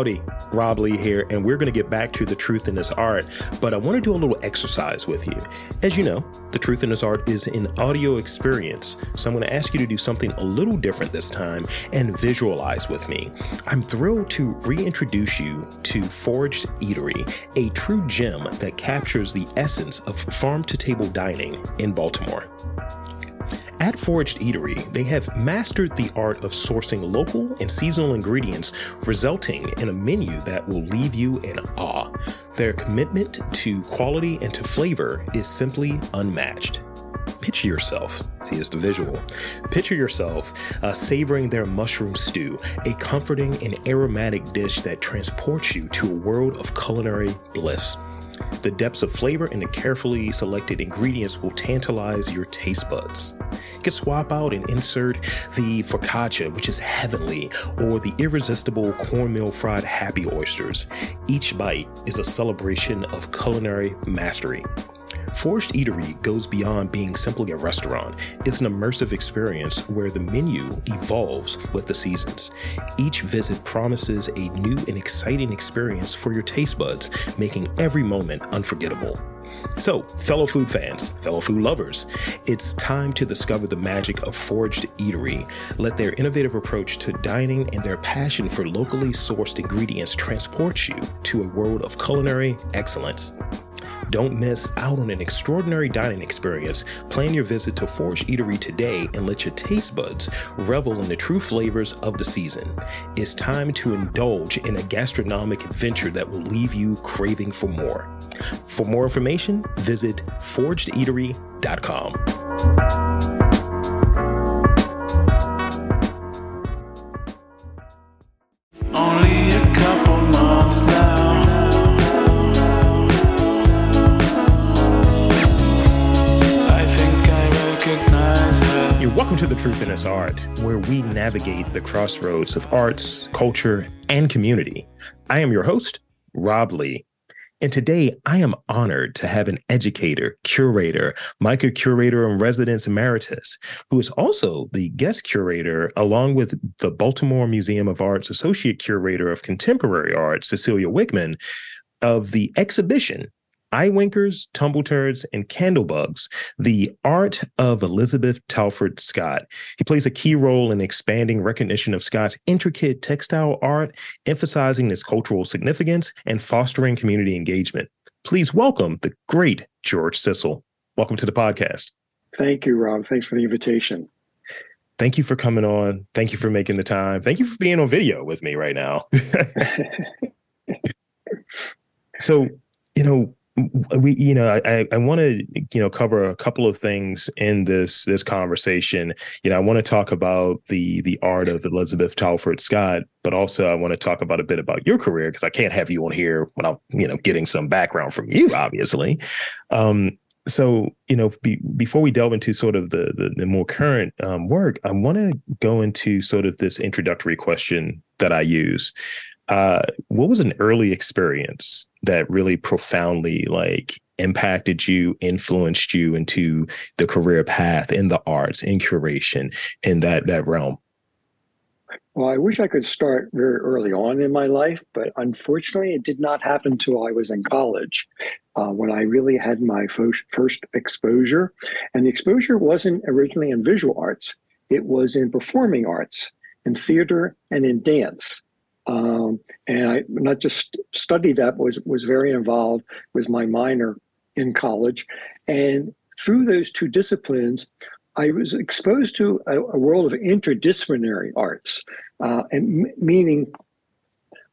Howdy, Rob Lee here, and we're going to get back to the truth in this art, but I want to do a little exercise with you. As you know, the truth in this art is an audio experience, so I'm going to ask you to do something a little different this time and visualize with me. I'm thrilled to reintroduce you to Foraged Eatery, a true gem that captures the essence of farm to table dining in Baltimore. At Foraged Eatery, they have mastered the art of sourcing local and seasonal ingredients, resulting in a menu that will leave you in awe. Their commitment to quality and to flavor is simply unmatched. Picture yourself see it's the visual. Picture yourself uh, savoring their mushroom stew a comforting and aromatic dish that transports you to a world of culinary bliss the depths of flavor and the carefully selected ingredients will tantalize your taste buds. You can swap out and insert the focaccia, which is heavenly, or the irresistible cornmeal fried happy oysters. Each bite is a celebration of culinary mastery. Foraged Eatery goes beyond being simply a restaurant. It's an immersive experience where the menu evolves with the seasons. Each visit promises a new and exciting experience for your taste buds, making every moment unforgettable. So, fellow food fans, fellow food lovers, it's time to discover the magic of Foraged Eatery. Let their innovative approach to dining and their passion for locally sourced ingredients transport you to a world of culinary excellence. Don't miss out on an extraordinary dining experience. Plan your visit to Foraged Eatery today and let your taste buds revel in the true flavors of the season. It's time to indulge in a gastronomic adventure that will leave you craving for more. For more information, visit foragedeatery.com. welcome to The Truth in This Art, where we navigate the crossroads of arts, culture, and community. I am your host, Rob Lee. And today I am honored to have an educator, curator, MICA curator and residence emeritus, who is also the guest curator, along with the Baltimore Museum of Art's associate curator of contemporary art, Cecilia Wichmann, of the exhibition Eyewinkers, Tumbleturds, and Candlebugs, the art of Elizabeth Talford Scott. He plays a key role in expanding recognition of Scott's intricate textile art, emphasizing its cultural significance and fostering community engagement. Please welcome the great George Ciscle. Welcome to the podcast. Thank you, Rob. Thanks for the invitation. Thank you for coming on. Thank you for making the time. Thank you for being on video with me right now. so, you know, we you know i i want to you know cover a couple of things in this this conversation. You know i want to talk about the the art of elizabeth talford scott but also i want to talk about a bit about your career because i can't have you on here without you know getting some background from you obviously. Um so you know be, before we delve into sort of the the, the more current um, work i want to go into sort of this introductory question that i use. Uh, what was an early experience that really profoundly like impacted you, influenced you into the career path in the arts, in curation, in that that realm? Well, I wish I could start very early on in my life, but unfortunately, it did not happen until I was in college uh, when I really had my fo- first exposure. And the exposure wasn't originally in visual arts, it was in performing arts, in theater, and in dance. Um, and I not just studied that, but was was very involved. with my minor in college, and through those two disciplines, I was exposed to a, a world of interdisciplinary arts, uh, and m- meaning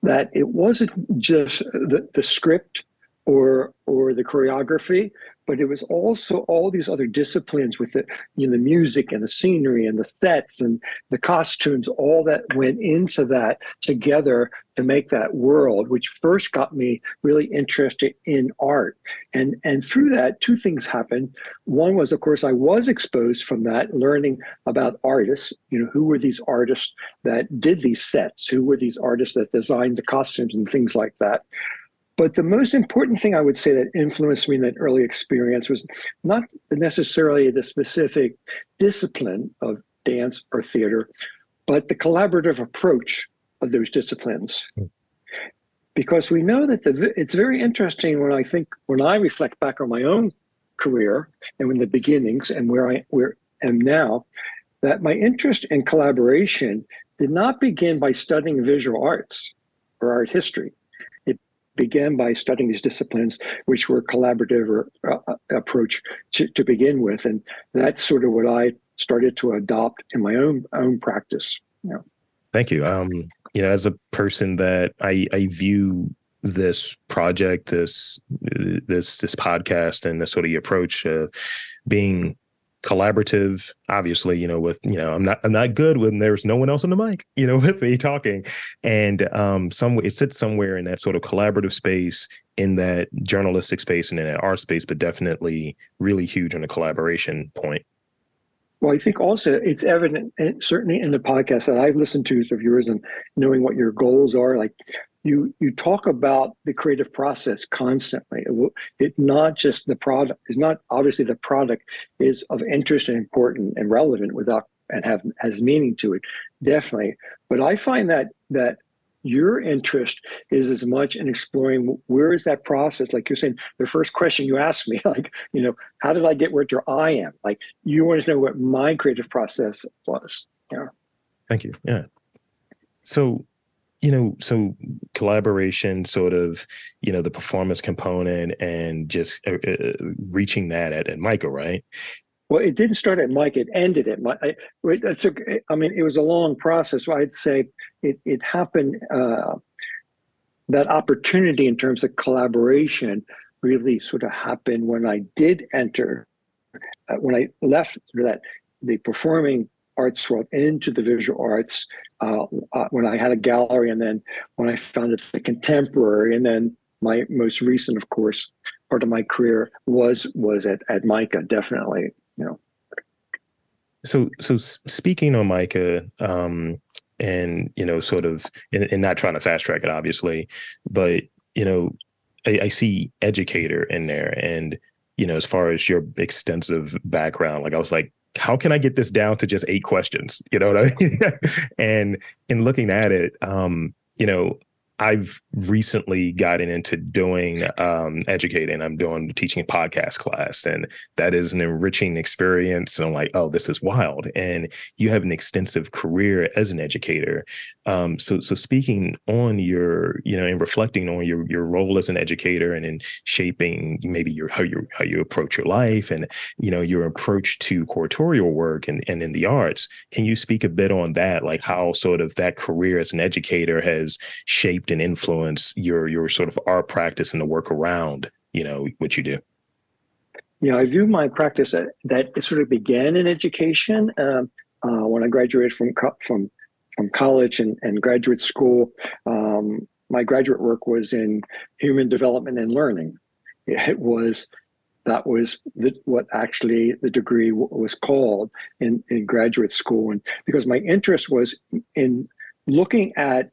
that it wasn't just the, the script or or the choreography, but it was also all these other disciplines with the you know the music and the scenery and the sets and the costumes all that went into that together to make that world which first got me really interested in art. And and through that two things happened. One was of course i was exposed from that learning about artists you know who were these artists that did these sets who were these artists that designed the costumes and things like that but the most important thing I would say that influenced me in that early experience was not necessarily the specific discipline of dance or theater, but the collaborative approach of those disciplines. Hmm. because we know that the, it's very interesting when I think when I reflect back on my own career and in the beginnings and where I where am now, that my interest in collaboration did not begin by studying visual arts or art history. Began by studying these disciplines, which were collaborative or, uh, approach to, to begin with, and that's sort of what I started to adopt in my own own practice. Know. Thank you. Um, you know, as a person that I, I view this project, this this this podcast, and this sort of approach uh, being collaborative obviously you know with you know i'm not i'm not good when there's no one else on the mic you know with me talking and um some it sits somewhere in that sort of collaborative space in that journalistic space and in that art space but definitely really huge on the collaboration point well, I think also it's evident, certainly in the podcast that I've listened to of yours and knowing what your goals are. Like you, you talk about the creative process constantly. It, not just the product is not obviously the product is of interest and important and relevant without and have has meaning to it, definitely. But I find that that your interest is as much in exploring where is that process. Like you're saying the first question you asked me like you know how did i get where i am? Like you want to know what my creative process was. Yeah. Thank you. Yeah. So you know so collaboration sort of you know the performance component and just uh, uh, reaching that at, at MICA right well, it didn't start at MICA it ended at MICA. It took. I mean, it was a long process. I'd say it it happened. Uh, that opportunity in terms of collaboration really sort of happened when I did enter, uh, when I left that the performing arts world into the visual arts. Uh, uh, when I had a gallery, and then when I founded the contemporary, and then my most recent, of course, part of my career was was at at MICA, definitely you know. So, so speaking on MICA, um, and you know, sort of, and, and, not trying to fast track it, obviously, but you know, I, I see educator in there, and you know, as far as your extensive background, like I was like, how can I get this down to just eight questions? You know what I mean? and in looking at it, um, you know, I've recently gotten into doing um, educating. I'm doing teaching podcast class, and that is an enriching experience. And I'm like, oh, this is wild. And you have an extensive career as an educator. Um, so, so speaking on your, you know, and reflecting on your your role as an educator, and in shaping maybe your how you how you approach your life, and you know your approach to curatorial work and and in the arts. Can you speak a bit on that, like how sort of that career as an educator has shaped shaped and influence your your sort of art practice and the work around you know what you do? Yeah i view my practice that, it sort of began in education um, uh, when i graduated from from from college and, and graduate school. Um, my graduate work was in human development and learning. It was that was the, what actually the degree w- was called in, in graduate school. And because my interest was in looking at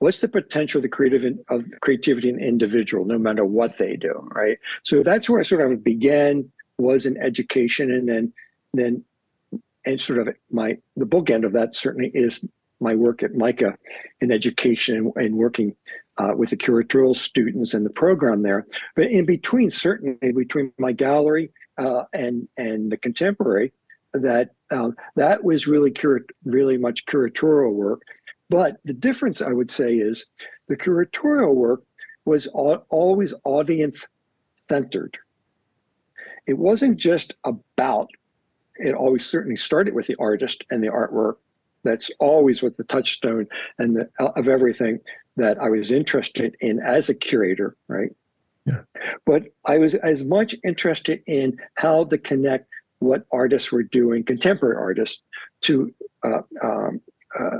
what's the potential of the creative in, of creativity in individual no matter what they do right so that's where i sort of began was in education and then then and sort of my the bookend of that certainly is my work at MICA in education and working uh, with the curatorial students and the program there. But in between, certainly between my gallery uh, and and the contemporary, that uh, that was really cura- really much curatorial work. But the difference, I would say, is the curatorial work was always audience centered. It wasn't just about, it always certainly started with the artist and the artwork. That's always what the touchstone and the, of everything that I was interested in as a curator, right? Yeah. But I was as much interested in how to connect what artists were doing, contemporary artists, to uh, um, uh,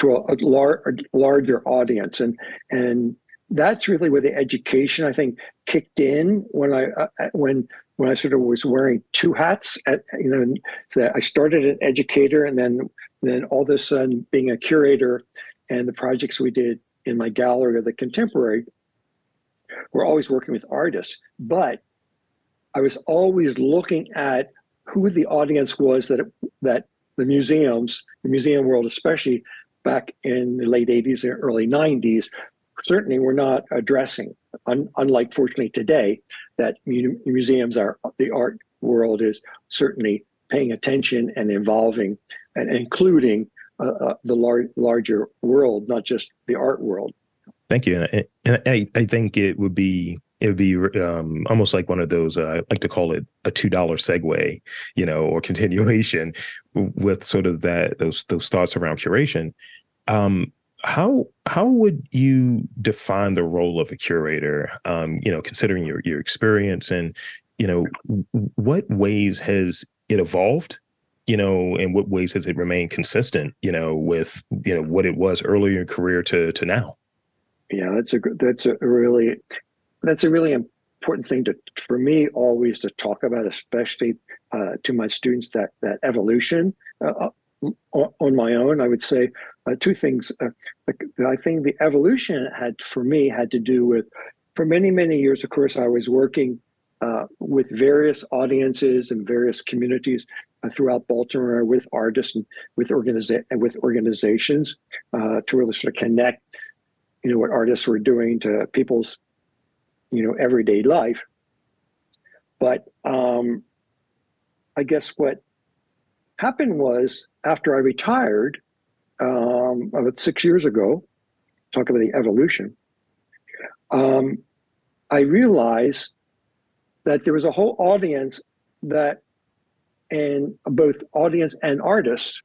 to a, a, lar- a larger audience, and and that's really where the education I think kicked in when I uh, uh, when when I sort of was wearing two hats. At you know, so I started an educator, and then then all of a sudden being a curator, and the projects we did in my gallery of the contemporary, we're always working with artists, but I was always looking at who the audience was that that the museums, the museum world especially, back in the late 80s and early 90s certainly we're not addressing, un, unlike fortunately today, that mu- museums are the art world is certainly paying attention and involving and including uh, uh, the lar- larger world, not just the art world. Thank you. And, and I, I think it would be it would be um, almost like one of those uh, I like to call it a two dollar segue, you know, or continuation with sort of that those those thoughts around curation. Um, how how would you define the role of a curator? Um, you know, considering your your experience and you know, what ways has it evolved? You know, in what ways has it remained consistent? You know, with you know what it was earlier in career to to now. Yeah, that's a that's a really that's a really important thing to for me always to talk about, especially uh, to my students that that evolution. Uh, uh on my own, I would say uh, two things. Uh, I think the evolution had for me had to do with for many many years. Of course, I was working uh, with various audiences and various communities uh, throughout Baltimore with artists and with organiza- with organizations uh, to really sort of connect, you know, what artists were doing to people's, you know, everyday life. But um, I guess what happened was after I retired um, about six years ago, talk about the evolution. Um, I realized that there was a whole audience that, and both audience and artists,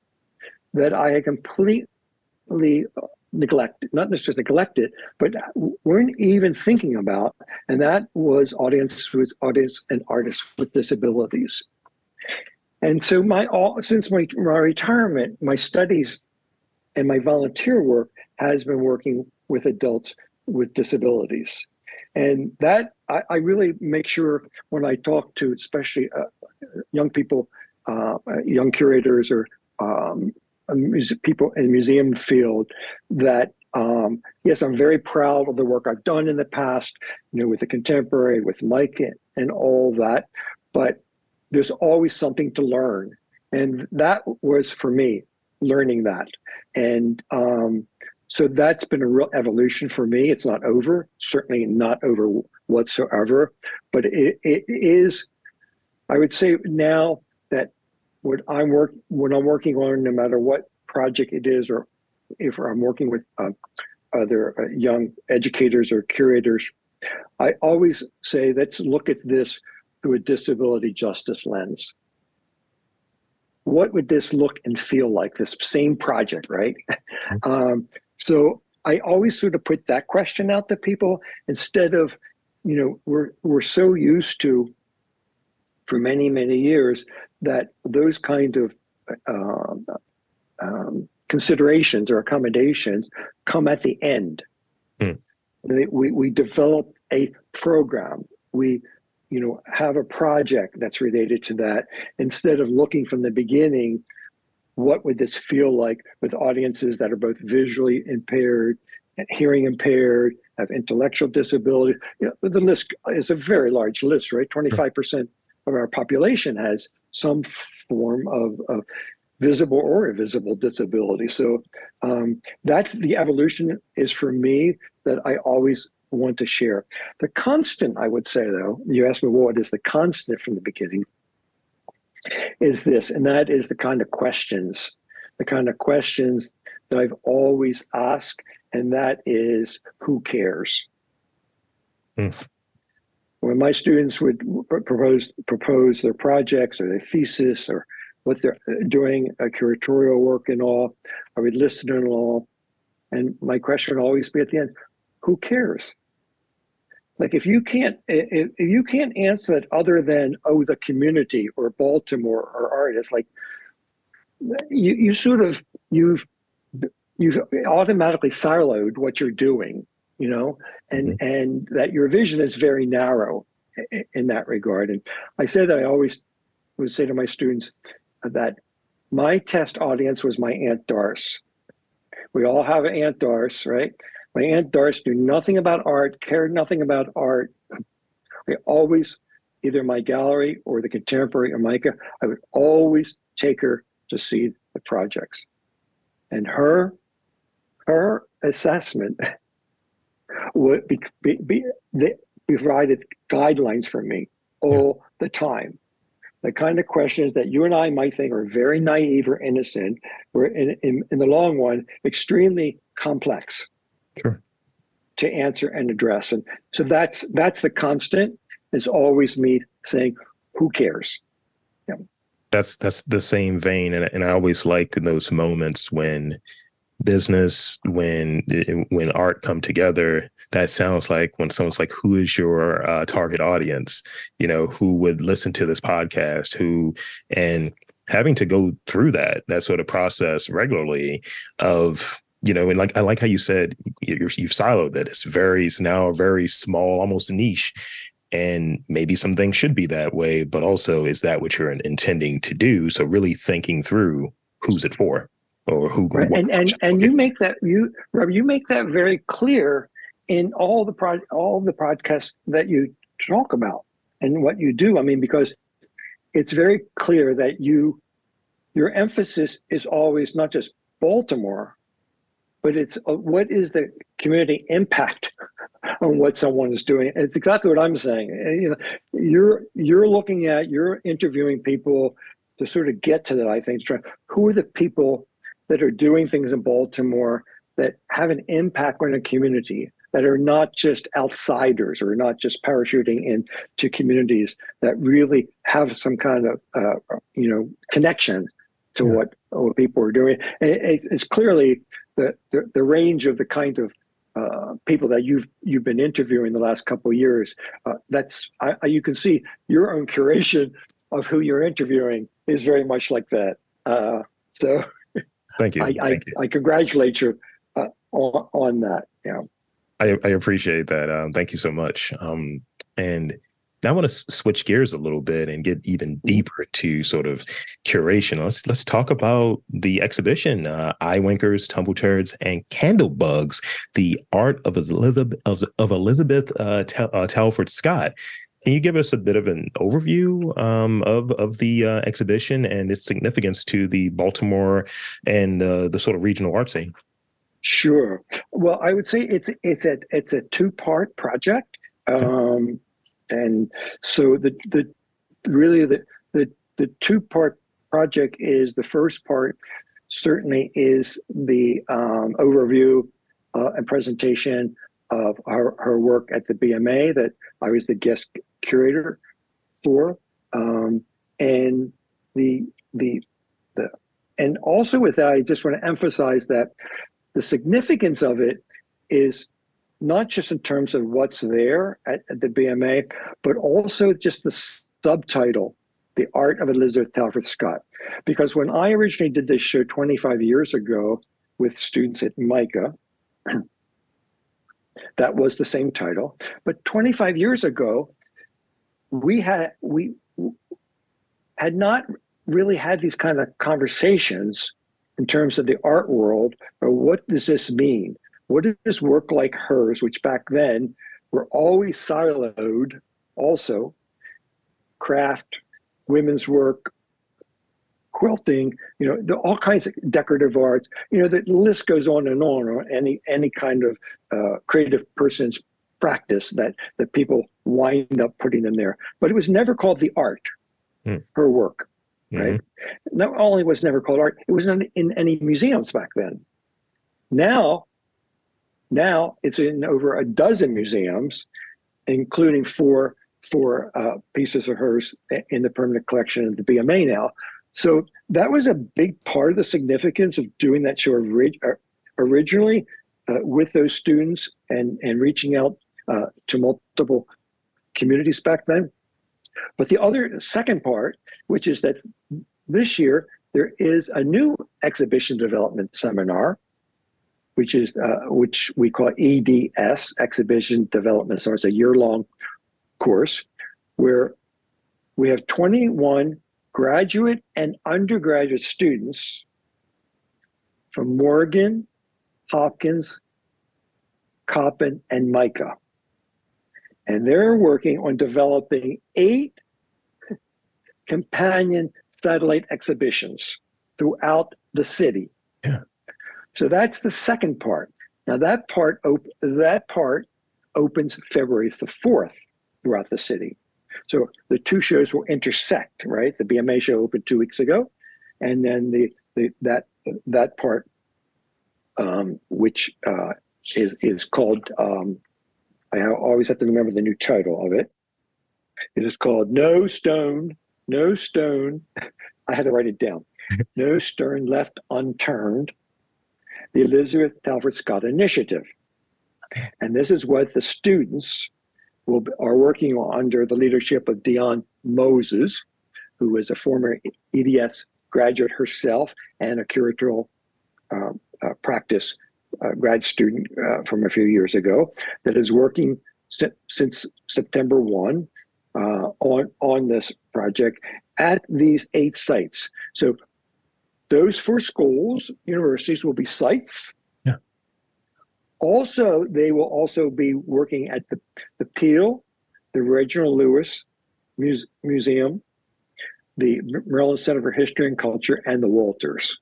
that I had completely neglected, not necessarily neglected, but weren't even thinking about, and that was audience with audience and artists with disabilities. And so my all since my, my retirement, my studies and my volunteer work has been working with adults with disabilities. And that I, I really make sure when I talk to especially uh, young people, uh, young curators or um, people in the museum field that um, yes, I'm very proud of the work I've done in the past, you know, with the contemporary, with MICA and, and all that. But there's always something to learn. And that was for me, learning that. And um, so that's been a real evolution for me. It's not over, certainly not over whatsoever, but it, it is. I would say now what I'm work when I'm working on, no matter what project it is, or if I'm working with uh, other uh, young educators or curators, I always say let's look at this through a disability justice lens. What would this look and feel like? This same project, right? Mm-hmm. um, so I always sort of put that question out to people instead of, you know, we're we're so used to for many many years that those kind of uh, um, considerations or accommodations come at the end. Mm. We we develop a program. We you know have a project that's related to that instead of looking from the beginning what would this feel like with audiences that are both visually impaired hearing impaired, have intellectual disability? You know, the list is a very large list, right? 25% of our population has some form of, of visible or invisible disability. So um, that's the evolution is for me that I always want to share. The constant, I would say, though, you asked me what is the constant from the beginning is this, and that is the kind of questions, the kind of questions that I've always asked, and that is who cares? Mm. When my students would propose propose their projects or their thesis or what they're uh, doing, a curatorial work and all, I would listen and all, and my question would always be at the end, who cares? like if you can't if, if you can't answer it other than oh the community or baltimore or artists like you you sort of you've you've automatically siloed what you're doing you know and mm-hmm. and that your vision is very narrow in, that regard and i say that i always would say to my students that my test audience was my aunt Doris. We all have an aunt Doris, right? My Aunt Doris knew nothing about art, cared nothing about art. I always, either my gallery or the contemporary or MICA, I would always take her to see the projects. And her, her assessment would be, be, be they provided guidelines for me all the time. The kind of questions that you and I might think are very naive or innocent were in, in, in the long run extremely complex Sure. to answer and address. And so mm. that's that's the constant is always me saying, who cares? That's that's the same vein, and and I always like in those moments when business when when art come together that sounds like when someone's like who is your uh, target audience? You know who would listen to this podcast who and having to go through that that sort of process regularly of you know and like i like how you said you you've siloed that. It's very it's now a very small almost niche and maybe some things should be that way but also is that what you're intending to do? So really thinking through who's it for or who Right. And and and you make that you Rob, you make that very clear in all the pro all the podcasts that you talk about and what you do. I mean, because it's very clear that you your emphasis is always not just Baltimore, but it's uh, what is the community impact on what someone is doing. And it's exactly what I'm saying. Uh, You know, you're you're looking at you're interviewing people to sort of get to that. I think who are the people that are doing things in Baltimore that have an impact on a community that are not just outsiders or not just parachuting into communities that really have some kind of uh, you know connection to Yeah. what what people are doing. And it, it's- it's clearly the, the the range of the kind of uh, people that you've you've been interviewing the last couple of years. Uh, that's I, I, you can see your own curation of who you're interviewing is very much like that. Uh, so thank you I, I, thank you I congratulate you uh, on, on that. Yeah. I, I appreciate that. Um, thank you so much. Um, and now I want to s- switch gears a little bit and get even deeper to sort of curation. Let's let's talk about the exhibition, uh, Eye Winkers, Tumble Turds, and Candle Bugs: The Art of Elizabeth of, of Elizabeth uh, Tel- uh, Talford Scott. Can you give us a bit of an overview um, of of the uh, exhibition and its significance to the Baltimore and uh, the sort of regional art scene? Sure. Well, I would say it's it's a it's a two part project, um, and so the the really the the the two part project is the first part certainly is the um, overview uh, and presentation of her, her work at the BMA that I was the guest curator for, um, and the the the and also with that I just want to emphasize that the significance of it is not just in terms of what's there at, at the BMA, but also just the subtitle, The Art of Elizabeth Talford Scott. Because when I originally did this show 25 years ago with students at MICA, that was the same title. But 25 years ago, we had we had not really had these kind of conversations in terms of the art world or what does this mean? What does this work like hers, which back then were always siloed, also craft, women's work, quilting, you know, all kinds of decorative arts. You know, the list goes on and on. Or any any kind of uh, creative person's practice that that people wind up putting them there. But it was never called the art. Hmm. Her work right? Not only was never called art, it was not in any museums back then. Now, now it's in over a dozen museums, including four four uh, pieces of hers in the permanent collection of the BMA now. So that was a big part of the significance of doing that show ori- originally uh, with those students and and reaching out uh, to multiple communities back then. But the other second part, which is that this year there is a new exhibition development seminar, which is uh, which we call EDS, Exhibition Development. So it's a year-long course where we have 21 graduate and undergraduate students from Morgan, Hopkins, Coppin, and MICA. And they're working on developing eight companion satellite exhibitions throughout the city. Yeah. So that's the second part. Now that part op- that part opens February the 4th throughout the city. So the two shows will intersect, right? The BMA show opened two weeks ago, and then the, the that that part, um, which uh, is is called. Um, I always have to remember the new title of it. It is called No Stone, No Stone. I had to write it down. no Stone Left Unturned. The Elizabeth Talford Scott Initiative. And this is what the students will, are working on under the leadership of Deyane Moses, who is a former EDS graduate herself and a curatorial uh, uh, practice uh, grad student uh, from a few years ago that is working si- since September 1 uh, on, on this project at these eight sites. So those four schools, universities will be sites Yeah. also, they will also be working at the, the Peale, the Reginald Lewis Muse, Museum, the Maryland Center for History and Culture, and the Walters.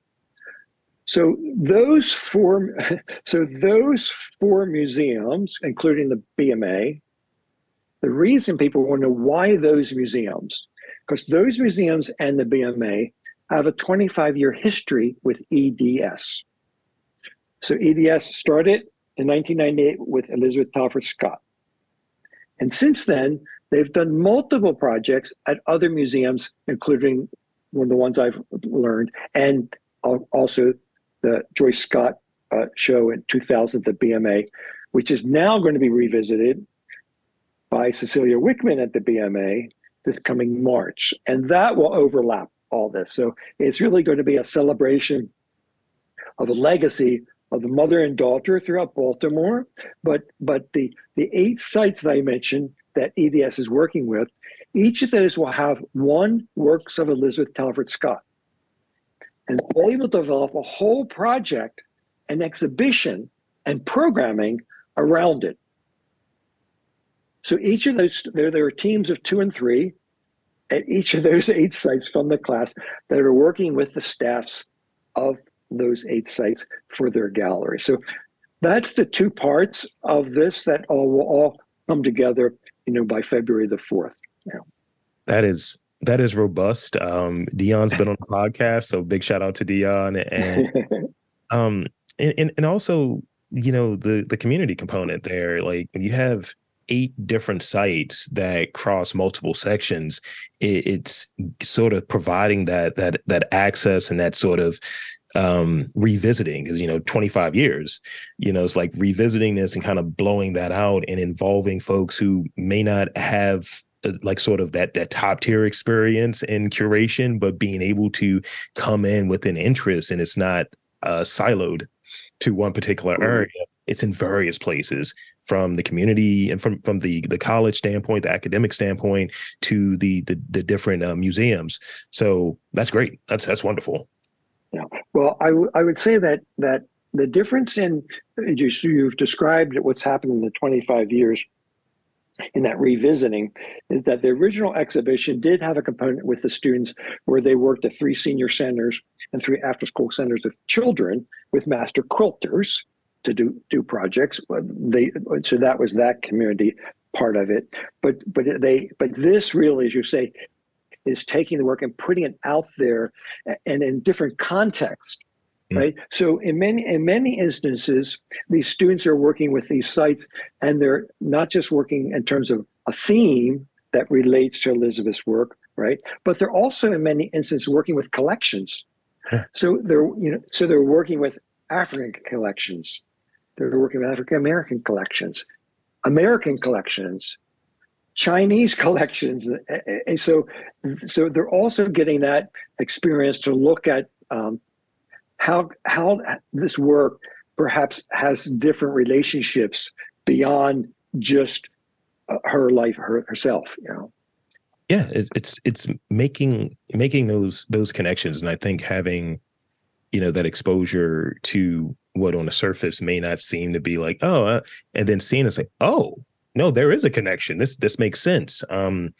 So those four, so those four museums, including the BMA, the reason people want to know why those museums, because those museums and the BMA have a 25 year history with EDS. So EDS started in 1998 with Elizabeth Talford Scott. And since then, they've done multiple projects at other museums, including one of the ones I've learned, and also the Joyce Scott uh, show in 2000 at the BMA, which is now going to be revisited by Cecilia Wichmann at the BMA this coming March. And that will overlap all this. So it's really going to be a celebration of a legacy of the mother and daughter throughout Baltimore. But but the the eight sites that I mentioned that EDS is working with, each of those will have one works of Elizabeth Talford Scott. And they will develop a whole project, an exhibition, and programming around it. So each of those, there, there are teams of two and three at each of those eight sites from the class that are working with the staffs of those eight sites for their gallery. So that's the two parts of this that all will all come together, you know, by February the fourth. Yeah. That is that is robust. Um, Deyane's been on the podcast, so big shout out to Deyane and um and, and also you know the the community component there. Like when you have eight different sites that cross multiple sections, it, it's sort of providing that that that access and that sort of um, revisiting because you know 25 years you know it's like revisiting this and kind of blowing that out and involving folks who may not have like sort of that that top tier experience in curation but being able to come in with an interest and it's not uh, siloed to one particular area. It's in various places from the community and from from the the college standpoint the academic standpoint to the the, the different uh, museums. So that's great. That's that's wonderful. Yeah. Well, I, w- I would say that that the difference in you, you've described what's happened in the 25 years in that revisiting is that the original exhibition did have a component with the students where they worked at three senior centers and three after school centers of children with master quilters to do do projects. Uh, they so that was that community part of it. But but they but this really as you say is taking the work and putting it out there and in different contexts mm. right? So in many in many instances these students are working with these sites and they're not just working in terms of a theme that relates to elizabeth's work right? But they're also in many instances working with collections. So they're you know so they're working with african collections. They're working with african american collections american collections Chinese collections. And so, so they're also getting that experience to look at um, how how this work perhaps has different relationships beyond just uh, her life her, herself. You know. Yeah, it's it's making making those those connections, and I think having you know that exposure to what on the surface may not seem to be like oh, uh, and then seeing it's like oh no, there is a connection. This this makes sense. Um,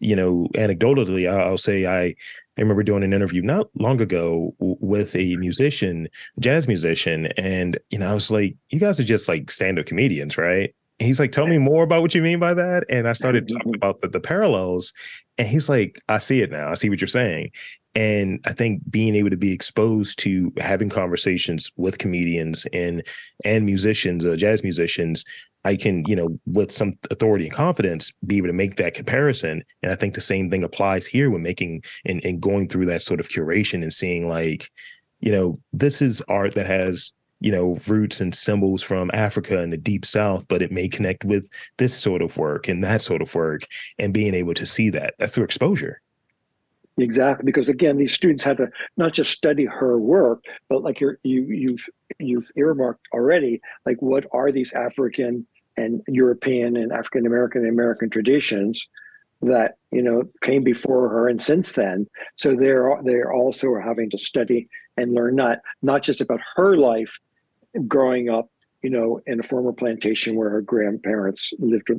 you know, anecdotally, I'll say I I remember doing an interview not long ago with a musician, jazz musician, and you know, I was like, you guys are just like stand-up comedians, right? he's like, tell me more about what you mean by that. And I started talking about the, the parallels. And he's like, I see it now. I see what you're saying. And I think being able to be exposed to having conversations with comedians and and musicians, uh, jazz musicians, I can, you know, with some authority and confidence, be able to make that comparison. And I think the same thing applies here when making and, and going through that sort of curation and seeing like, you know, this is art that has you know, roots and symbols from Africa and the deep south, but it may connect with this sort of work and that sort of work and being able to see that. That's through exposure. Exactly, because again, these students had to not just study her work, but like you're, you you've you've earmarked already, like what are these African and European and African American and American traditions that you know came before her and since then. So they're they're also having to study and learn not not just about her life, growing up, you know, in a former plantation where her grandparents lived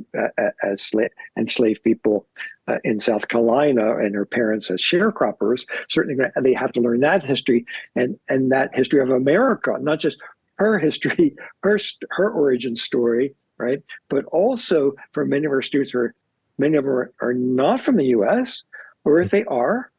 as enslaved people uh, in South Carolina, and her parents as sharecroppers. Certainly, they have to learn that history and and that history of America, not just her history, her her origin story, right? But also for many of our students, who are many of them are, are not from the U.S., or if they are,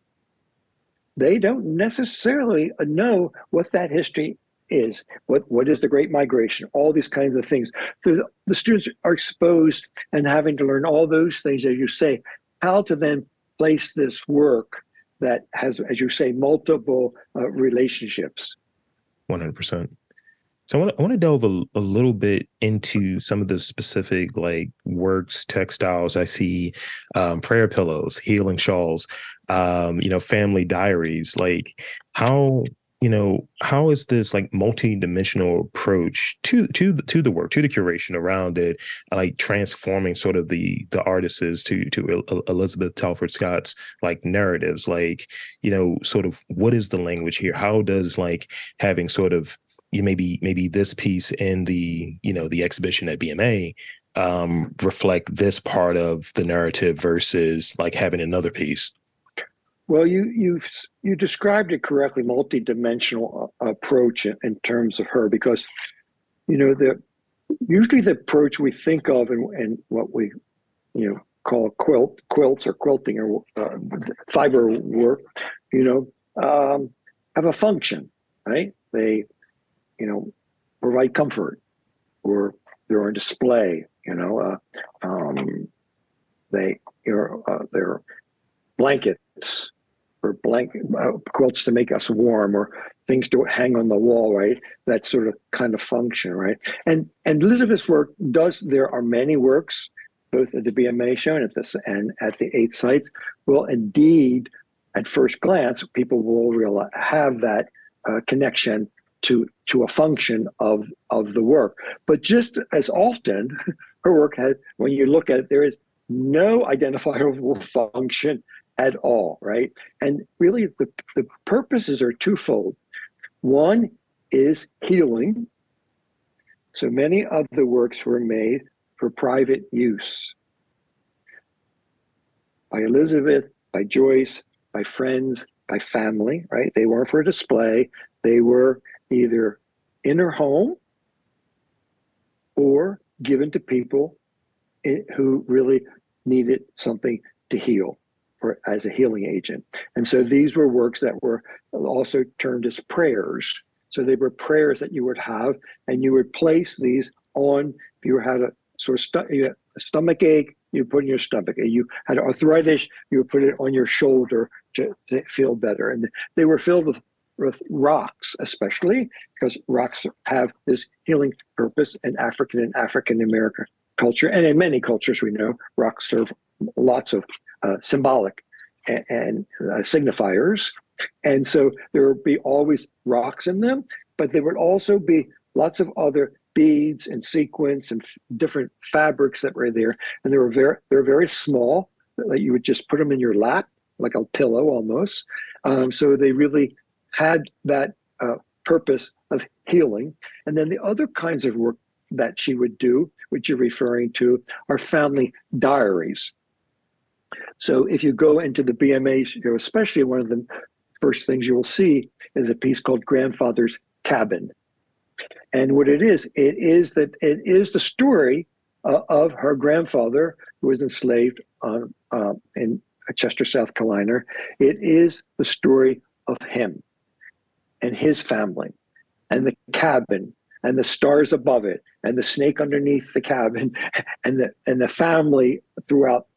they don't necessarily know what that history is, what what is the Great Migration, all these kinds of things. The, the students are exposed and having to learn all those things, as you say, how to then place this work that has, as you say, multiple uh, relationships. One hundred percent. So I want, to, I want to delve a, a, little bit into some of the specific like works, textiles. I see um, prayer pillows, healing shawls, um, you know, family diaries. Like how you know how is this like multi-dimensional approach to to the to the work to the curation around it like transforming sort of the the artists to to elizabeth talford scott's like narratives like you know sort of what is the language here how does like having sort of you maybe maybe this piece in the you know the exhibition at bma um reflect this part of the narrative versus like having another piece well, you you've you described it correctly, multi-dimensional approach in, in, terms of her, because you know the usually the approach we think of and, and what we you know call quilt quilts or quilting or uh, fiber work, you know, um, have a function, right? They, you know, provide comfort, or they're on display. You know, uh, um, they are uh, they're blankets or blanket uh, quilts to make us warm or things to hang on the wall right that sort of kind of function right and and elizabeth's work does there are many works both at the bma show and at this and at the eight sites will indeed at first glance people will realize have that uh, connection to to a function of of the work but just as often her work has when you look at it there is no identifiable function at all, right? And really, the, the purposes are twofold. One is healing. So many of the works were made for private use by Elizabeth, by Joyce, by friends, by family, right? They weren't for display. They were either in her home or given to people who really needed something to heal or as a healing agent. And so these were works that were also termed as prayers. So they were prayers that you would have, and you would place these on. If you had a sort of stu- a stomach ache, you put in your stomach. If you had arthritis, you would put it on your shoulder to, to feel better. And they were filled with with rocks, especially because rocks have this healing purpose in African and African American culture, and in many cultures we know rocks serve lots of uh, symbolic and, and uh, signifiers. And so there would be always rocks in them, but there would also be lots of other beads and sequins and f- different fabrics that were there. And they were very, they're very small, that you would just put them in your lap, like a pillow almost. Um, so they really had that uh, purpose of healing. And then the other kinds of work that she would do, which you're referring to, are family diaries. So if you go into the BMA, especially one of the first things you will see is a piece called Grandfather's Cabin. And what it is, it is that it is the story uh, of her grandfather who was enslaved on, uh, in Chester, South Carolina. It is the story of him and his family and the cabin and the stars above it and the snake underneath the cabin and the and the family throughout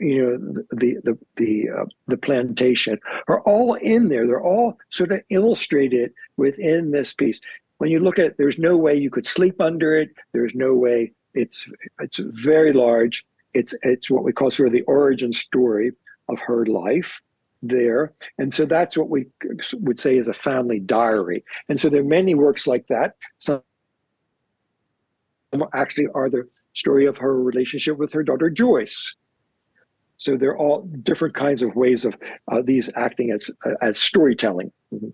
you know the the the uh, the plantation are all in there. They're all sort of illustrated within this piece. When you look at it there's no way you could sleep under it. There's no way it's it's very large. It's it's what we call sort of the origin story of her life there and so that's what we would say is a family diary and so there are many works like that some actually are the story of her relationship with her daughter joyce so they're all different kinds of ways of uh, these acting as uh, as storytelling. Mm-hmm.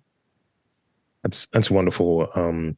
That's that's wonderful. Um,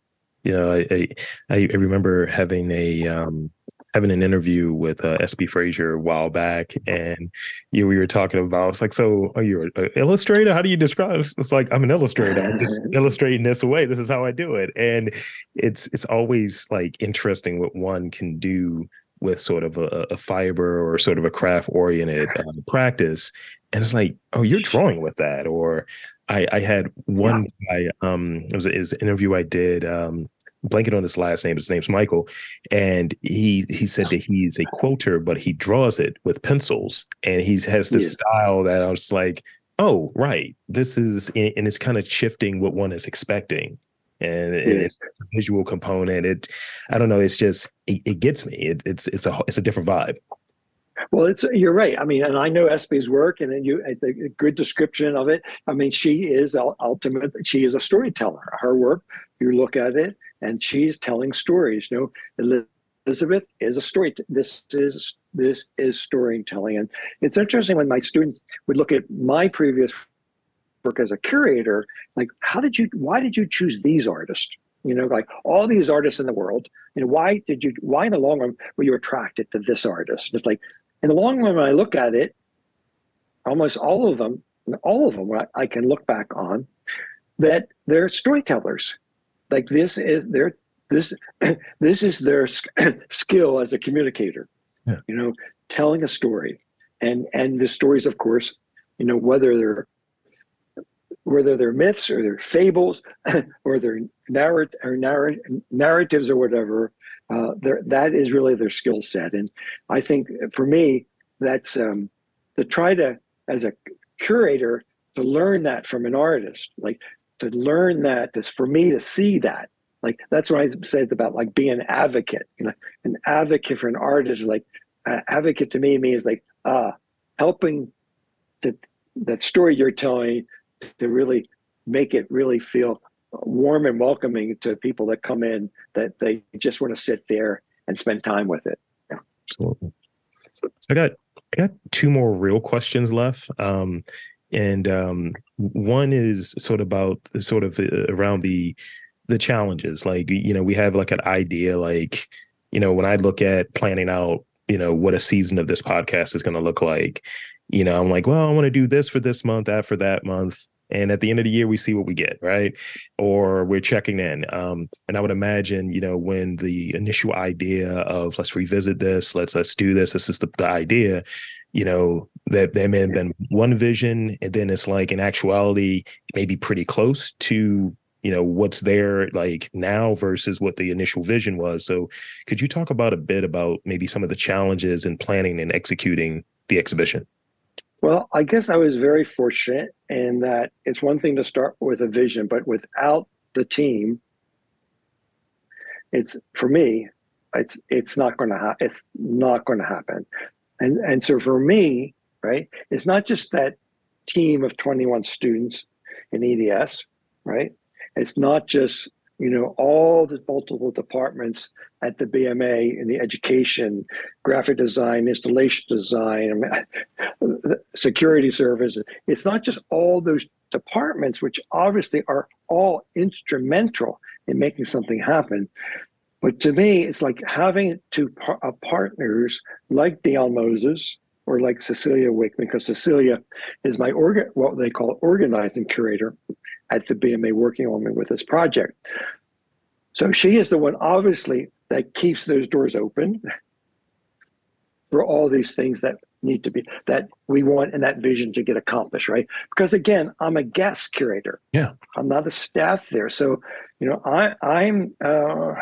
know, I, I I remember having a um, having an interview with uh, SB Frazier a while back, and you know, we were talking about. It's like, so are you an illustrator? How do you describe? It? It's like I'm an illustrator. I'm just illustrating this away. This is how I do it, and it's it's always like interesting what one can do with sort of a, a fiber or sort of a craft oriented uh, practice and it's like oh you're drawing with that or i i had one yeah. guy um it was, it was an interview i did um blanket on his last name his name's michael and he he said that he's a quilter but he draws it with pencils and he has this yeah. style that i was like oh right this is and it's kind of shifting what one is expecting and, and it's a visual component. It, I don't know. It's just it, it gets me. It, it's it's a it's a different vibe. Well, it's you're right. I mean, and I know SB's work, and you a good description of it. I mean, she is ultimate. She is a storyteller. Her work, you look at it, and she's telling stories. You know, Elizabeth is a story. This is this is storytelling, and it's interesting when my students would look at my previous work as a curator, like how did you why did you choose these artists? You know, like all these artists in the world, know, why did you why in the long run were you attracted to this artist? It's like in the long run when I look at it, almost all of them, all of them I can look back on, that they're storytellers. Like this is their this this is their skill as a communicator. Yeah. You know, telling a story, and and the stories, of course, you know, whether they're whether they're myths or they're fables or they're narrat- or narr- narratives or whatever, uh, that is really their skill set. And I think for me, that's um, to try to, as a curator, to learn that from an artist, like to learn that, is for me to see that. Like that's what I said about like being an advocate. You know, an advocate for an artist, like uh, advocate to me means like uh, helping to that story you're telling to really make it really feel warm and welcoming to people that come in that they just want to sit there and spend time with it. Yeah. Absolutely. I got I got two more real questions left. Um, and um, one is sort of about sort of uh, around the the challenges. Like you know, we have like an idea. Like you know, when I look at planning out, you know, what a season of this podcast is going to look like, you know, I'm like, well, I want to do this for this month, that for that month. And at the end of the year, we see what we get, right? Or we're checking in. Um, and I would imagine, you know, when the initial idea of let's revisit this, let's let's do this, this is the, the idea, you know, that there may have been one vision, and then it's like in actuality, maybe pretty close to you know what's there like now versus what the initial vision was so could you talk about a bit about maybe some of the challenges in planning and executing the exhibition well, I guess I was very fortunate in that it's one thing to start with a vision, but without the team, it's for me, it's it's not going to ha- it's not going to happen. And and so for me, right, it's not just that team of 21 students in EDS, right? It's not just you know, all the multiple departments at the BMA in the education, graphic design, installation design, security services. It's not just all those departments, which obviously are all instrumental in making something happen. But to me, it's like having two par- uh, partners like Deyane Moses or like Cecilia Wichmann, because Cecilia is my organ, what they call organizing curator at the BMA working on me with this project. So she is the one, obviously, that keeps those doors open, for all these things that need to be that we want in that vision to get accomplished right because again i'm a guest curator Yeah. i'm not a staff there so you know i i'm uh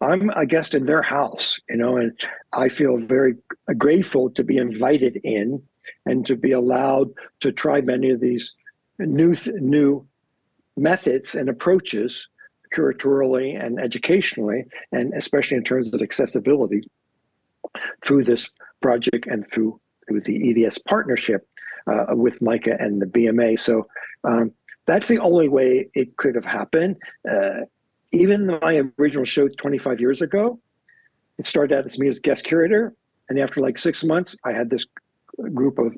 i'm a guest in their house you know and i feel very grateful to be invited in and to be allowed to try many of these new th- new methods and approaches curatorially and educationally and especially in terms of accessibility through this project and through through the EDS partnership uh, with MICA and the BMA. So um, that's the only way it could have happened. Uh, even my original show 25 years ago, it started out as me as guest curator, and after like six months, I had this group of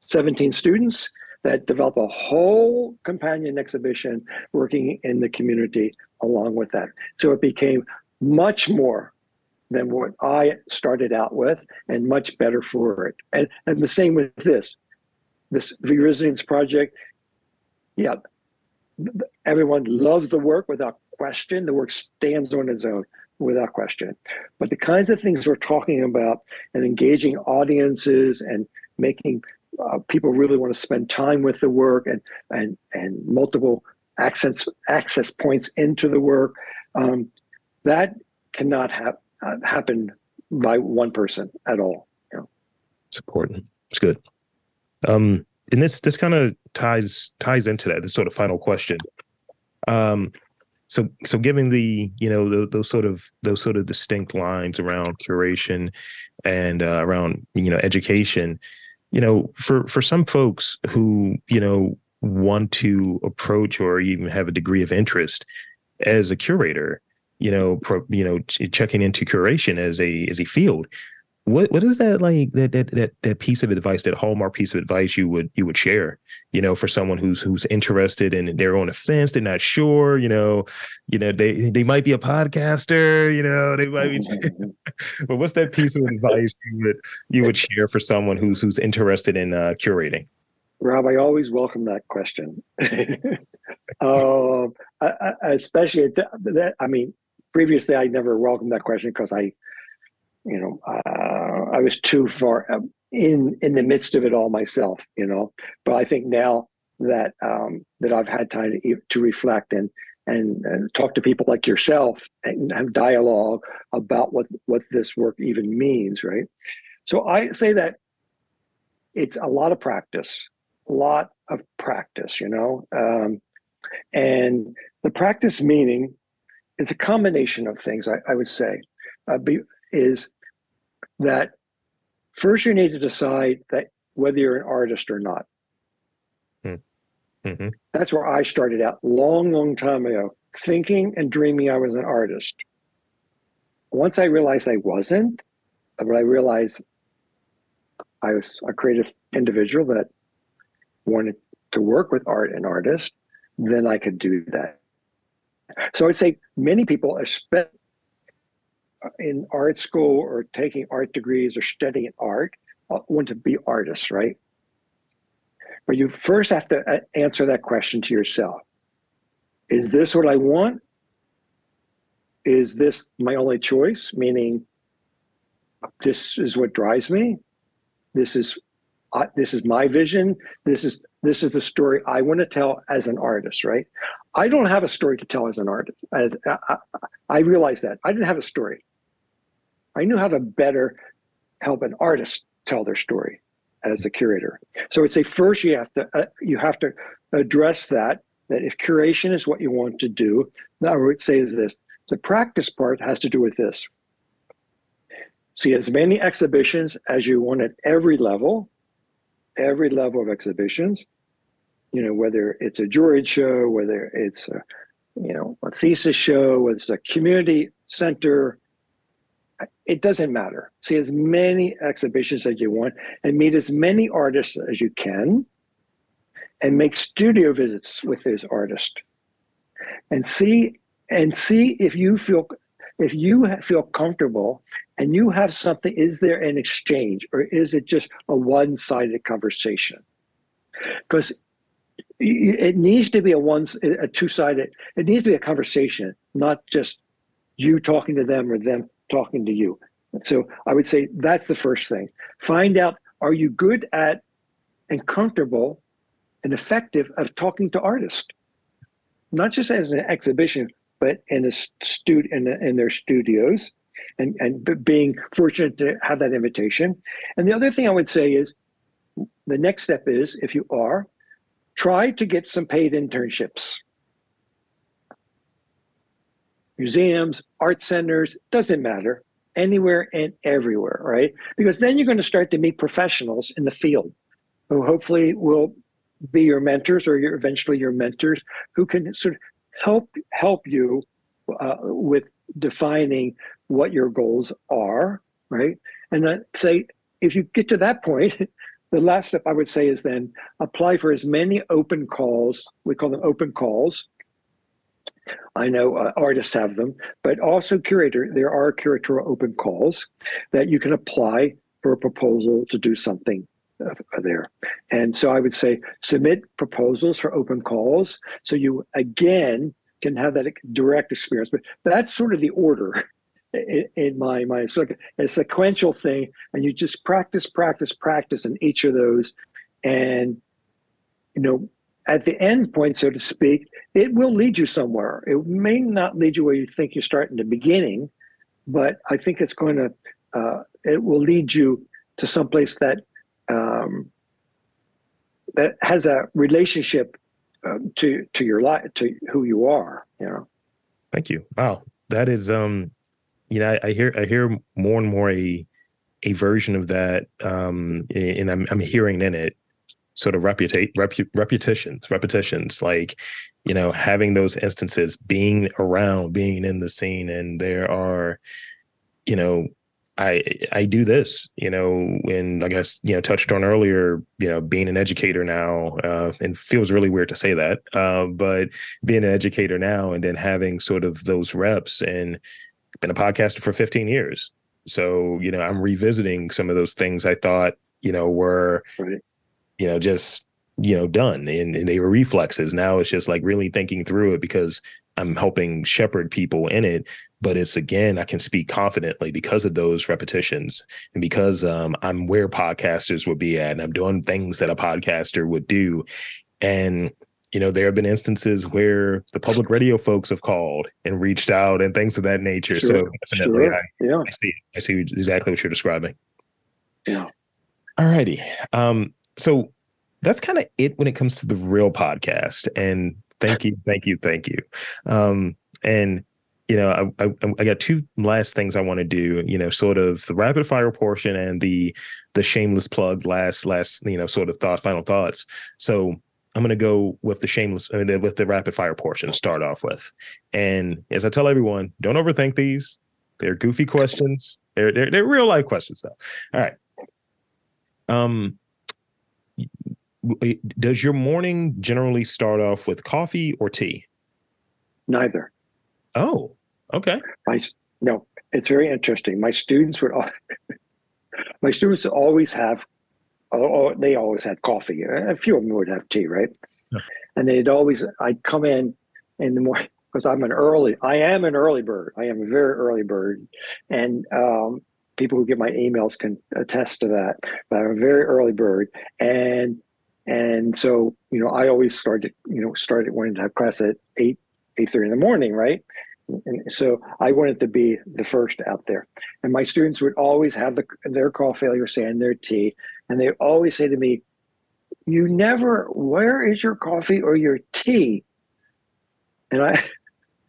17 students that develop a whole companion exhibition working in the community along with that. So it became much more than what I started out with and much better for it. And and the same with this. This V Resilience project, yeah, everyone loves the work without question. The work stands on its own without question. But the kinds of things we're talking about and engaging audiences and making uh, people really want to spend time with the work and and and multiple access access points into the work um, that cannot uh, happen by one person at all. You know? It's important. It's good. Um, and this this kind of ties ties into that. This sort of final question. Um, so so giving the you know the, those sort of those sort of distinct lines around curation and uh, around you know education, you know for for some folks who you know want to approach or even have a degree of interest as a curator, you know, pro, you know, ch- checking into curation as a as a field. What what is that like that that that that piece of advice, that hallmark piece of advice you would you would share, you know, for someone who's who's interested and they're on the fence, they're not sure, you know, you know, they they might be a podcaster, you know, they might be but what's that piece of advice you would you would share for someone who's who's interested in uh, curating? Rob, I always welcome that question. um, I, I, especially at that, I mean, previously I never welcomed that question because I, you know, uh, I was too far um, in in the midst of it all myself, you know. But I think now that um, that I've had time to, to reflect and, and and talk to people like yourself and have dialogue about what what this work even means, right? So I say that it's a lot of practice a lot of practice, you know. Um, and the practice meaning is a combination of things, I, I would say, uh, be, is that first you need to decide that whether you're an artist or not. Mm-hmm. That's where I started out long, long time ago, thinking and dreaming I was an artist. Once I realized I wasn't, but I realized I was a creative individual that wanted to work with art and artists, then I could do that. So I'd say many people, especially in art school or taking art degrees or studying art, uh, want to be artists, right? But you first have to uh, answer that question to yourself. Is this what I want? Is this my only choice? Meaning, this is what drives me. This is uh, this is my vision. This is this is the story I want to tell as an artist, right? I don't have a story to tell as an artist. As I, I, I realized that I didn't have a story. I knew how to better help an artist tell their story as a curator. So I'd say first you have to uh, you have to address that that if curation is what you want to do, now I would say is this: the practice part has to do with this. See as many exhibitions as you want at every level, every level of exhibitions. You know, whether it's a juried show, whether it's a you know a thesis show, whether it's a community center, it doesn't matter. See as many exhibitions as you want and meet as many artists as you can and make studio visits with those artists and see and see if you feel if you feel comfortable and you have something is there an exchange or is it just a one-sided conversation because it needs to be a one a two-sided it needs to be a conversation not just you talking to them or them talking to you So I would say that's the first thing. Find out are you good at and comfortable and effective of talking to artists, not just as an exhibition, but in a stud in, in their studios, and and being fortunate to have that invitation. And the other thing I would say is, the next step is if you are, try to get some paid internships. Museums, art centers, doesn't matter anywhere and everywhere, right? Because then you're going to start to meet professionals in the field who hopefully will be your mentors or your, eventually your mentors who can sort of help help you uh, with defining what your goals are, right? And then say if you get to that point, the last step I would say is then apply for as many open calls. We call them open calls I know uh, artists have them, but also curator. There are curatorial open calls that you can apply for a proposal to do something uh, there. And so I would say submit proposals for open calls so you again can have that direct experience. But that's sort of the order in, in my mind. It's like a sequential thing, and you just practice, practice, practice in each of those. And you know, at the end point, so to speak, it will lead you somewhere. It may not lead you where you think you start in the beginning, but I think it's going to, uh, it will lead you to someplace that um, that has a relationship um, to to your life, to who you are. You know. Thank you. Wow, that is um, you know, I, I hear I hear more and more a a version of that, um, and I'm I'm hearing in it sort of reputate repu- repetitions repetitions like you know having those instances being around being in the scene and there are you know i i do this you know and i guess you know touched on earlier you know being an educator now uh and feels really weird to say that uh but being an educator now and then having sort of those reps and been a podcaster for 15 years. So you know i'm revisiting some of those things i thought you know were right you know, just, you know, done and, and they were reflexes. Now it's just like really thinking through it because I'm helping shepherd people in it. But it's again, I can speak confidently because of those repetitions and because um, I'm where podcasters would be at and I'm doing things that a podcaster would do. And you know, there have been instances where the public radio folks have called and reached out and things of that nature. Sure, so definitely, sure. I, yeah. I see, I see exactly what you're describing. Yeah. All righty. Um, so that's kind of it when it comes to the real podcast. And thank you, thank you, thank you. Um, and you know, I, I, I got two last things I want to do. You know, sort of the rapid fire portion and the the shameless plug. Last last you know, sort of thought final thoughts. So I'm going to go with the shameless I mean, with the rapid fire portion to start off with. And as I tell everyone, don't overthink these. They're goofy questions. They're they're, they're real life questions though. All right. Um, does your morning generally start off with coffee or tea? Neither. Oh, okay. My no, it's very interesting. My students would my students always have oh, oh, they always had coffee. A few of them would have tea, right? Yeah. And they'd always I'd come in in the morning because I'm an early I am an early bird. I am a very early bird. And um, people who get my emails can attest to that. But I'm a very early bird. And and so, you know, I always started, you know, started wanting to have class at eight, eight thirty in the morning, right? And so I wanted to be the first out there. And my students would always have the, their coffee, like you're saying, their tea, and they always say to me, "You never. Where is your coffee or your tea?" And I,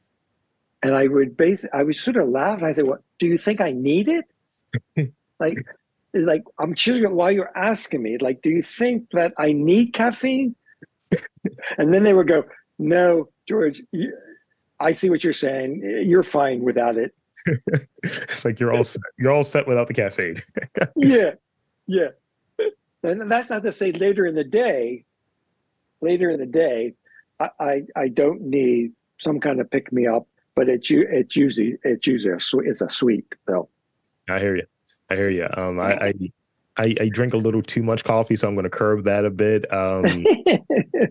and I would base. I would sort of laugh. And I said, "What? Do you think I need it?" like is like I'm choosing why you're asking me. Like, do you think that I need caffeine? and then they would go, "No, George, you, I see what you're saying. You're fine without it." it's like you're all set. you're all set without the caffeine. yeah, yeah. And that's not to say later in the day. Later in the day, I I, I don't need some kind of pick me up, but it's you it's usually it's usually a sweet it's a sweet though. I hear you. I hear you. Um, I, I, I, I, drink a little too much coffee, so I'm going to curb that a bit. Um,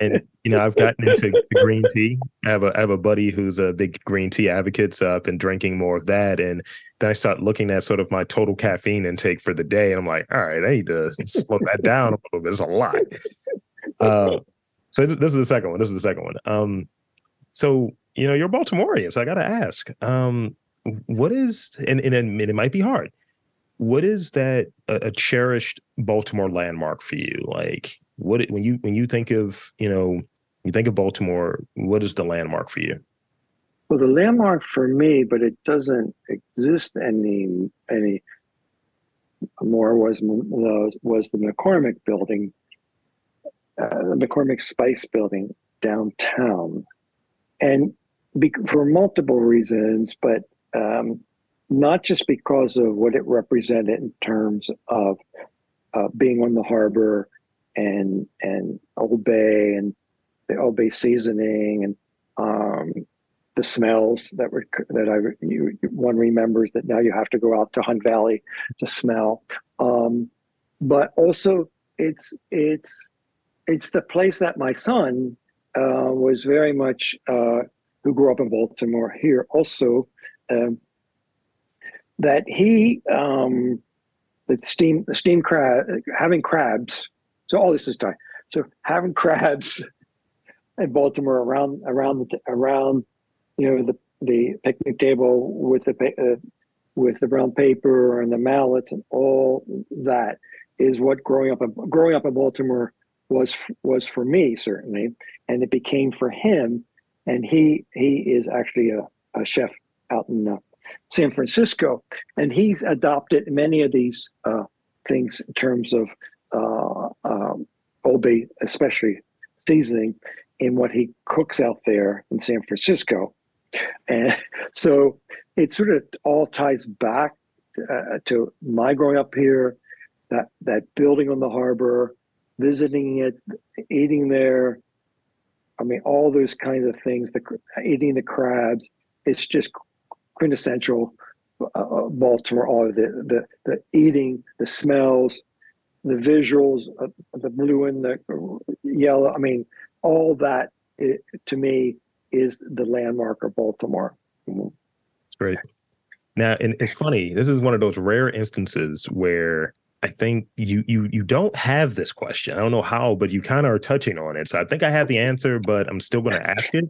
and you know, I've gotten into green tea. I have a I have a buddy who's a big green tea advocate, so I've been drinking more of that. And then I start looking at sort of my total caffeine intake for the day, and I'm like, all right, I need to slow that down a little bit. It's a lot. Uh, so this is the second one. This is the second one. Um, so you know, you're Baltimorean, so I got to ask, um, what is and, and and it might be hard what is that a, a, cherished Baltimore landmark for you? Like what when you when you think of you know you think of Baltimore, what is the landmark for you? Well, the landmark for me, but it doesn't exist any any more was was the McCormick building, uh, the McCormick Spice building downtown, and be, for multiple reasons, but um, not just because of what it represented in terms of uh, being on the harbor and and Old Bay and the Old Bay seasoning and um, the smells that were that I you, one remembers that now you have to go out to Hunt Valley to smell, um, but also it's it's it's the place that my son uh, was very much uh, who grew up in Baltimore here also um, that he um, the steam the steam crab having crabs. So all this is time. So having crabs in Baltimore around around the around you know the the picnic table with the uh, with the brown paper and the mallets and all that is what growing up growing up in Baltimore was was for me certainly, and it became for him. And he he is actually a, a chef out in uh, San Francisco, and he's adopted many of these uh, things in terms of uh, um, especially seasoning, in what he cooks out there in San Francisco, and so it sort of all ties back uh, to my growing up here, that that building on the harbor, visiting it, eating there. I mean, all those kinds of things. The eating the crabs. It's just quintessential uh, uh, Baltimore. All the, the the eating, the smells, the visuals, uh, the blue and the yellow. I mean, all that it, to me is the landmark of Baltimore. Mm-hmm. It's great. Now, and it's funny. This is one of those rare instances where I think you you you don't have this question. I don't know how, but you kind of are touching on it. So I think I have the answer, but I'm still going to ask it.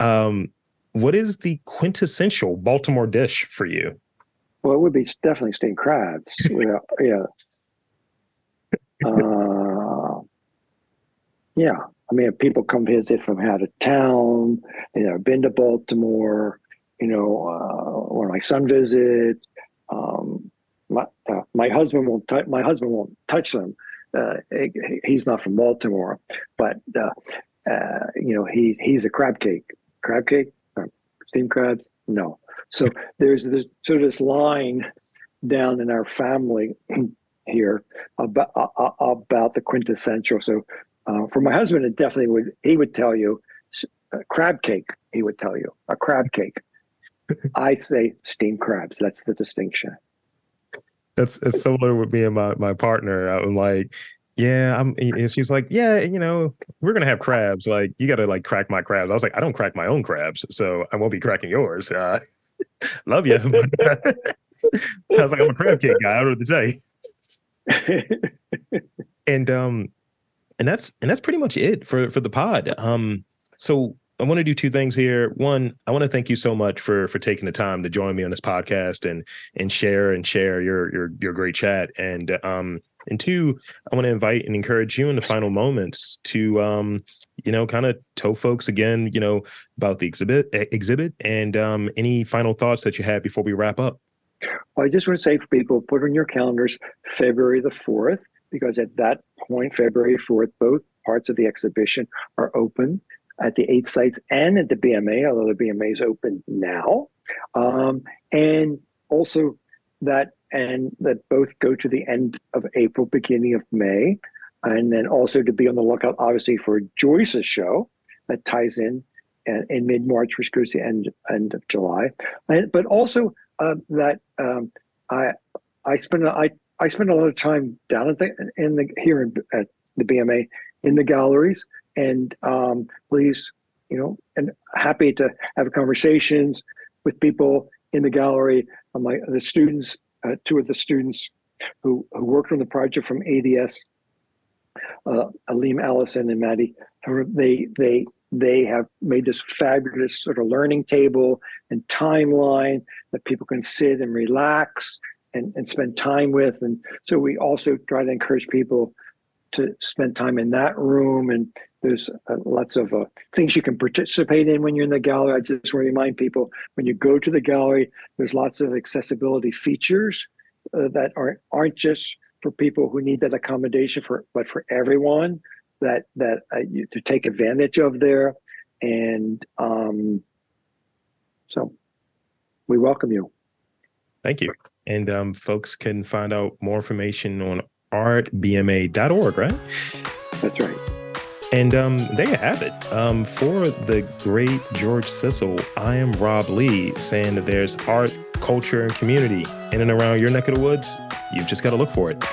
Um, what is the quintessential Baltimore dish for you? Well, it would be definitely steamed crabs. yeah, yeah. Uh, yeah. I mean, people come visit from out of town. You know, been to Baltimore. You know, uh, when my son visits, um, my uh, my husband won't. T- my husband won't touch them. Uh, he, he's not from Baltimore, but uh, uh, you know, he he's a crab cake. Crab cake steam crabs? No. So there's this sort of this line down in our family here about uh, about the quintessential. So uh, for my husband, it definitely would. He would tell you crab cake. He would tell you a crab cake. I say steam crabs. That's the distinction. That's it's similar with me and my my partner. I'm like, yeah, I'm. And she's like, yeah, you know, we're gonna have crabs. Like, you gotta like crack my crabs. I was like, I don't crack my own crabs, so I won't be cracking yours. Uh, love you. I was like, I'm a crab cake guy. I don't know what to say. and um, and that's and that's pretty much it for for the pod. Um, so I want to do two things here. One, I want to thank you so much for for taking the time to join me on this podcast and and share and share your your your great chat. And um, and two, I want to invite and encourage you in the final moments to, um, you know, kind of tell folks again, you know, about the exhibit, exhibit, and um, any final thoughts that you have before we wrap up. Well, I just want to say for people, put on your calendars February the fourth, because at that point, February fourth, both parts of the exhibition are open at the eight sites and at the BMA, although the BMA is open now, um, and also that and that both go to the end of April, beginning of May. And then also to be on the lookout, obviously, for Joyce's show that ties in in, in mid March, which goes to the end, end of July. And, but also uh, that um, I I spend I I spend a lot of time down at the in the here in, at the BMA in the galleries, and um, please, you know, and happy to have conversations with people in the gallery. My the students, uh, two of the students who who worked on the project from EDS, uh, Alim Allison and Maddie, they they they have made this fabulous sort of learning table and timeline that people can sit and relax and, and spend time with. And so we also try to encourage people to spend time in that room. And there's uh, lots of uh, things you can participate in when you're in the gallery. I just want to remind people when you go to the gallery, there's lots of accessibility features uh, that aren't aren't just for people who need that accommodation for, but for everyone that that uh, you, to take advantage of there, and um, so we welcome you. Thank you. And um, folks can find out more information on artbma.org, right? That's right. And um, there you have it. Um, for the great George Ciscle, I am Rob Lee saying that there's art, culture, and community in and around your neck of the woods. You've just got to look for it.